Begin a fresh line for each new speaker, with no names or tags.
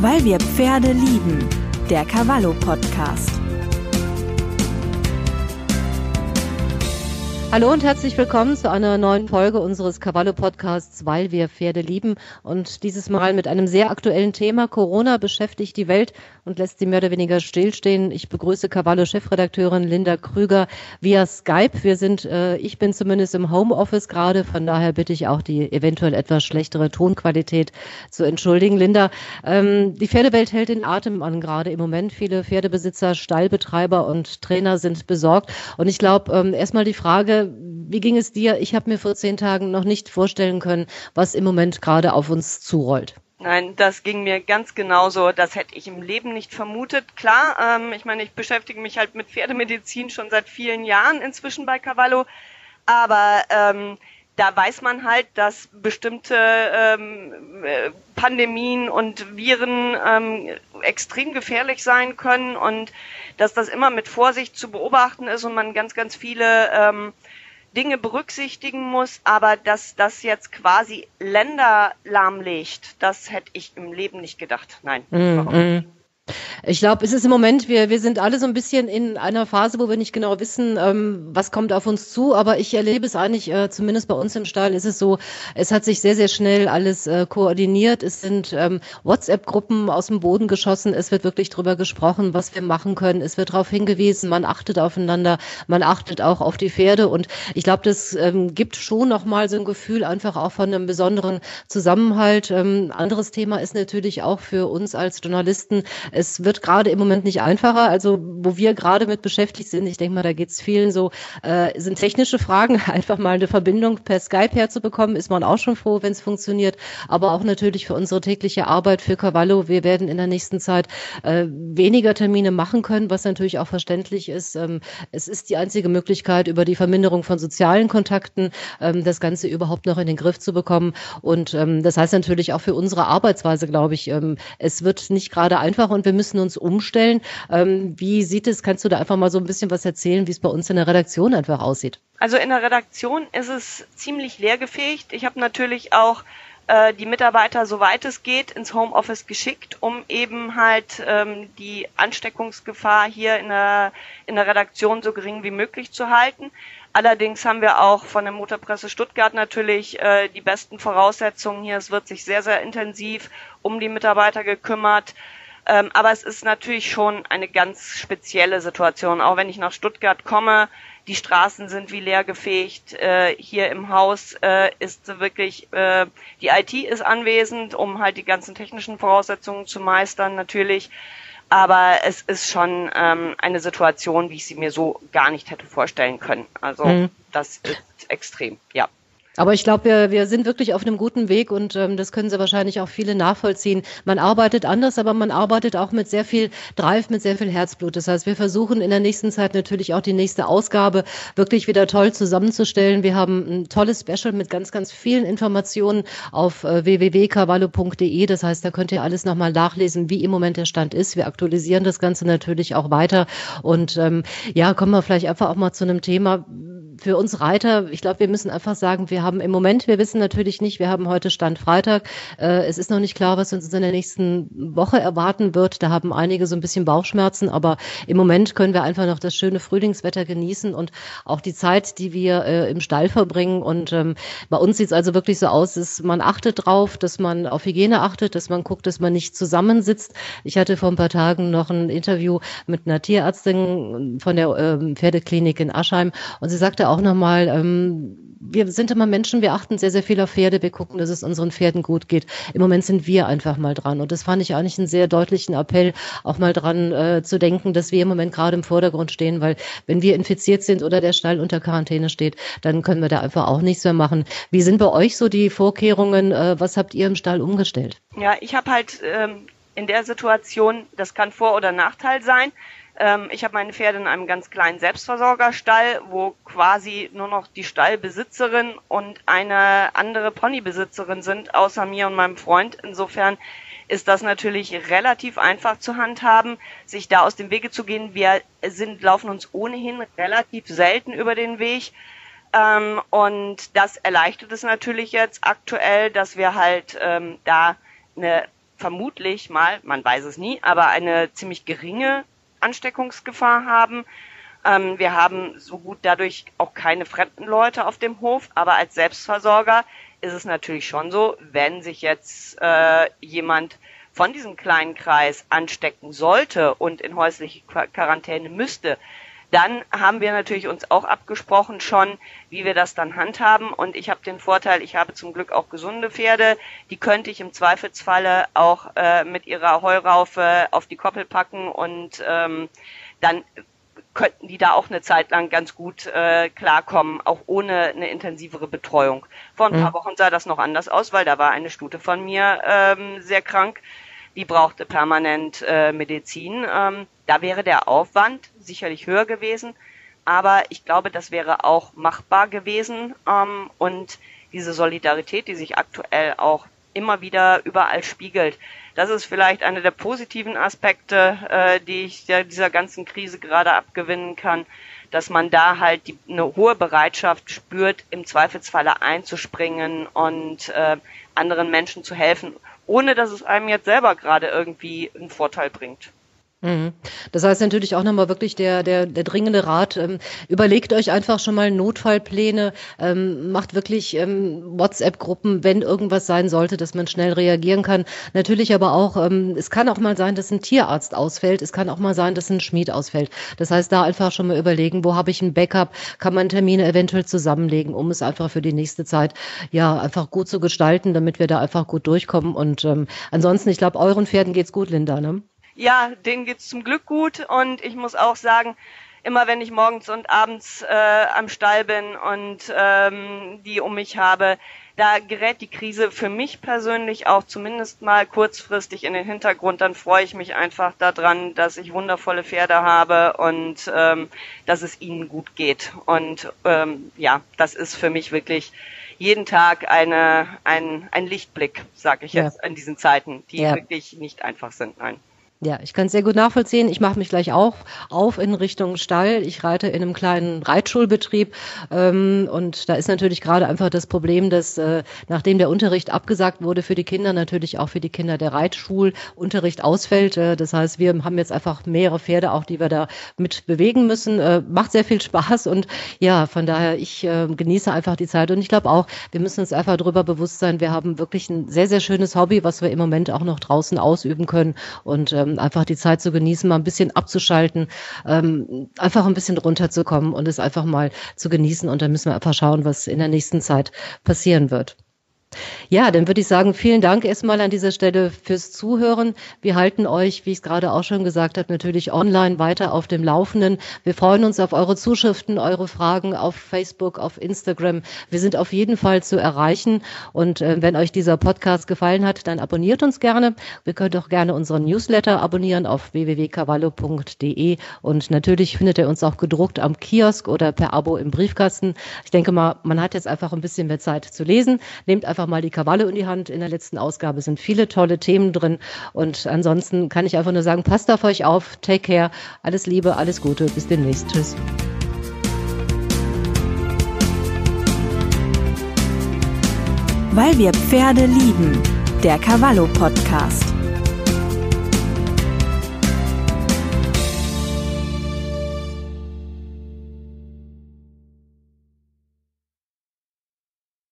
Weil wir Pferde lieben. Der Cavallo Podcast.
Hallo und herzlich willkommen zu einer neuen Folge unseres Cavallo Podcasts, weil wir Pferde lieben. Und dieses Mal mit einem sehr aktuellen Thema. Corona beschäftigt die Welt und lässt sie mehr oder weniger stillstehen. Ich begrüße Cavallo Chefredakteurin Linda Krüger via Skype. Wir sind, äh, ich bin zumindest im Homeoffice gerade, von daher bitte ich auch die eventuell etwas schlechtere Tonqualität zu entschuldigen. Linda, ähm, die Pferdewelt hält den Atem an gerade im Moment. Viele Pferdebesitzer, Stallbetreiber und Trainer sind besorgt. Und ich glaube, ähm, erstmal die Frage, wie ging es dir? Ich habe mir vor zehn Tagen noch nicht vorstellen können, was im Moment gerade auf uns zurollt.
Nein, das ging mir ganz genauso. Das hätte ich im Leben nicht vermutet. Klar, ähm, ich meine, ich beschäftige mich halt mit Pferdemedizin schon seit vielen Jahren inzwischen bei Cavallo. Aber ähm, da weiß man halt, dass bestimmte ähm, äh, Pandemien und Viren ähm, extrem gefährlich sein können und dass das immer mit Vorsicht zu beobachten ist und man ganz, ganz viele ähm, Dinge berücksichtigen muss, aber dass das jetzt quasi Länder lahmlegt, das hätte ich im Leben nicht gedacht. Nein. Mm -hmm.
Ich glaube, es ist im Moment, wir, wir sind alle so ein bisschen in einer Phase, wo wir nicht genau wissen, ähm, was kommt auf uns zu. Aber ich erlebe es eigentlich, äh, zumindest bei uns im Stall, ist es so, es hat sich sehr, sehr schnell alles äh, koordiniert. Es sind ähm, WhatsApp-Gruppen aus dem Boden geschossen. Es wird wirklich drüber gesprochen, was wir machen können. Es wird darauf hingewiesen, man achtet aufeinander, man achtet auch auf die Pferde. Und ich glaube, das ähm, gibt schon nochmal so ein Gefühl einfach auch von einem besonderen Zusammenhalt. Ähm, anderes Thema ist natürlich auch für uns als Journalisten, es wird gerade im Moment nicht einfacher. Also wo wir gerade mit beschäftigt sind, ich denke mal, da geht es vielen so, äh, sind technische Fragen. Einfach mal eine Verbindung per Skype herzubekommen, ist man auch schon froh, wenn es funktioniert. Aber auch natürlich für unsere tägliche Arbeit für Cavallo. Wir werden in der nächsten Zeit äh, weniger Termine machen können, was natürlich auch verständlich ist. Ähm, es ist die einzige Möglichkeit, über die Verminderung von sozialen Kontakten ähm, das Ganze überhaupt noch in den Griff zu bekommen. Und ähm, das heißt natürlich auch für unsere Arbeitsweise, glaube ich, ähm, es wird nicht gerade einfach und wir wir müssen uns umstellen. Ähm, wie sieht es, kannst du da einfach mal so ein bisschen was erzählen, wie es bei uns in der Redaktion einfach aussieht?
Also in der Redaktion ist es ziemlich leergefegt. Ich habe natürlich auch äh, die Mitarbeiter, soweit es geht, ins Homeoffice geschickt, um eben halt ähm, die Ansteckungsgefahr hier in der, in der Redaktion so gering wie möglich zu halten. Allerdings haben wir auch von der Motorpresse Stuttgart natürlich äh, die besten Voraussetzungen hier. Es wird sich sehr, sehr intensiv um die Mitarbeiter gekümmert. Ähm, aber es ist natürlich schon eine ganz spezielle Situation. Auch wenn ich nach Stuttgart komme, die Straßen sind wie leer gefegt. Äh, hier im Haus äh, ist wirklich, äh, die IT ist anwesend, um halt die ganzen technischen Voraussetzungen zu meistern, natürlich. Aber es ist schon ähm, eine Situation, wie ich sie mir so gar nicht hätte vorstellen können. Also mhm. das ist extrem, ja.
Aber ich glaube, wir, wir sind wirklich auf einem guten Weg und ähm, das können Sie wahrscheinlich auch viele nachvollziehen. Man arbeitet anders, aber man arbeitet auch mit sehr viel Drive, mit sehr viel Herzblut. Das heißt, wir versuchen in der nächsten Zeit natürlich auch die nächste Ausgabe wirklich wieder toll zusammenzustellen. Wir haben ein tolles Special mit ganz, ganz vielen Informationen auf äh, www.cavallo.de. Das heißt, da könnt ihr alles nochmal nachlesen, wie im Moment der Stand ist. Wir aktualisieren das Ganze natürlich auch weiter. Und ähm, ja, kommen wir vielleicht einfach auch mal zu einem Thema, für uns Reiter, ich glaube, wir müssen einfach sagen, wir haben im Moment, wir wissen natürlich nicht, wir haben heute Stand Freitag. Äh, es ist noch nicht klar, was uns in der nächsten Woche erwarten wird. Da haben einige so ein bisschen Bauchschmerzen, aber im Moment können wir einfach noch das schöne Frühlingswetter genießen und auch die Zeit, die wir äh, im Stall verbringen. Und ähm, bei uns sieht es also wirklich so aus, dass man achtet drauf, dass man auf Hygiene achtet, dass man guckt, dass man nicht zusammensitzt. Ich hatte vor ein paar Tagen noch ein Interview mit einer Tierärztin von der ähm, Pferdeklinik in Aschheim und sie sagte auch nochmal, ähm, wir sind immer Menschen, wir achten sehr, sehr viel auf Pferde, wir gucken, dass es unseren Pferden gut geht. Im Moment sind wir einfach mal dran. Und das fand ich eigentlich einen sehr deutlichen Appell, auch mal dran äh, zu denken, dass wir im Moment gerade im Vordergrund stehen, weil wenn wir infiziert sind oder der Stall unter Quarantäne steht, dann können wir da einfach auch nichts mehr machen. Wie sind bei euch so die Vorkehrungen? Äh, was habt ihr im Stall umgestellt?
Ja, ich habe halt ähm, in der Situation, das kann Vor- oder Nachteil sein. Ähm, ich habe meine Pferde in einem ganz kleinen Selbstversorgerstall, wo quasi nur noch die Stallbesitzerin und eine andere Ponybesitzerin sind, außer mir und meinem Freund. Insofern ist das natürlich relativ einfach zu handhaben, sich da aus dem Wege zu gehen. Wir sind, laufen uns ohnehin relativ selten über den Weg. Ähm, und das erleichtert es natürlich jetzt aktuell, dass wir halt ähm, da eine vermutlich mal, man weiß es nie, aber eine ziemlich geringe Ansteckungsgefahr haben. Ähm, wir haben so gut dadurch auch keine fremden Leute auf dem Hof, aber als Selbstversorger ist es natürlich schon so, wenn sich jetzt äh, jemand von diesem kleinen Kreis anstecken sollte und in häusliche Quarantäne müsste, dann haben wir natürlich uns auch abgesprochen schon, wie wir das dann handhaben. Und ich habe den Vorteil, ich habe zum Glück auch gesunde Pferde. Die könnte ich im Zweifelsfalle auch äh, mit ihrer Heuraufe auf die Koppel packen und ähm, dann könnten die da auch eine Zeit lang ganz gut äh, klarkommen, auch ohne eine intensivere Betreuung. Vor ein paar mhm. Wochen sah das noch anders aus, weil da war eine Stute von mir ähm, sehr krank. Die brauchte permanent äh, Medizin. Ähm, da wäre der Aufwand sicherlich höher gewesen, aber ich glaube, das wäre auch machbar gewesen. Ähm, und diese Solidarität, die sich aktuell auch immer wieder überall spiegelt, das ist vielleicht einer der positiven Aspekte, äh, die ich der, dieser ganzen Krise gerade abgewinnen kann, dass man da halt die, eine hohe Bereitschaft spürt, im Zweifelsfalle einzuspringen und äh, anderen Menschen zu helfen, ohne dass es einem jetzt selber gerade irgendwie einen Vorteil bringt.
Mhm. Das heißt natürlich auch nochmal wirklich der, der, der dringende Rat, ähm, überlegt euch einfach schon mal Notfallpläne, ähm, macht wirklich ähm, WhatsApp-Gruppen, wenn irgendwas sein sollte, dass man schnell reagieren kann. Natürlich aber auch, ähm, es kann auch mal sein, dass ein Tierarzt ausfällt, es kann auch mal sein, dass ein Schmied ausfällt. Das heißt, da einfach schon mal überlegen, wo habe ich ein Backup, kann man Termine eventuell zusammenlegen, um es einfach für die nächste Zeit ja einfach gut zu gestalten, damit wir da einfach gut durchkommen. Und ähm, ansonsten, ich glaube, euren Pferden geht's gut, Linda, ne?
Ja, denen geht's zum Glück gut und ich muss auch sagen, immer wenn ich morgens und abends äh, am Stall bin und ähm, die um mich habe, da gerät die Krise für mich persönlich auch zumindest mal kurzfristig in den Hintergrund. Dann freue ich mich einfach daran, dass ich wundervolle Pferde habe und ähm, dass es ihnen gut geht. Und ähm, ja, das ist für mich wirklich jeden Tag eine, ein, ein Lichtblick, sage ich jetzt, ja. in diesen Zeiten, die ja. wirklich nicht einfach sind. Nein.
Ja, ich kann es sehr gut nachvollziehen. Ich mache mich gleich auch auf in Richtung Stall. Ich reite in einem kleinen Reitschulbetrieb ähm, und da ist natürlich gerade einfach das Problem, dass äh, nachdem der Unterricht abgesagt wurde für die Kinder, natürlich auch für die Kinder der Reitschulunterricht ausfällt. Äh, das heißt, wir haben jetzt einfach mehrere Pferde, auch die wir da mit bewegen müssen. Äh, macht sehr viel Spaß und ja, von daher ich äh, genieße einfach die Zeit und ich glaube auch, wir müssen uns einfach darüber bewusst sein. Wir haben wirklich ein sehr sehr schönes Hobby, was wir im Moment auch noch draußen ausüben können und ähm, einfach die Zeit zu genießen, mal ein bisschen abzuschalten, ähm, einfach ein bisschen runterzukommen und es einfach mal zu genießen. Und dann müssen wir einfach schauen, was in der nächsten Zeit passieren wird. Ja, dann würde ich sagen, vielen Dank erstmal an dieser Stelle fürs Zuhören. Wir halten euch, wie ich es gerade auch schon gesagt habe, natürlich online weiter auf dem Laufenden. Wir freuen uns auf eure Zuschriften, eure Fragen auf Facebook, auf Instagram. Wir sind auf jeden Fall zu erreichen. Und äh, wenn euch dieser Podcast gefallen hat, dann abonniert uns gerne. Wir könnt auch gerne unseren Newsletter abonnieren auf www.cavallo.de. Und natürlich findet ihr uns auch gedruckt am Kiosk oder per Abo im Briefkasten. Ich denke mal, man hat jetzt einfach ein bisschen mehr Zeit zu lesen. Nehmt einfach mal die Krawalle in die Hand. In der letzten Ausgabe sind viele tolle Themen drin. Und ansonsten kann ich einfach nur sagen, passt auf euch auf, take care, alles Liebe, alles Gute, bis demnächst. Tschüss.
Weil wir Pferde lieben. Der Cavallo Podcast.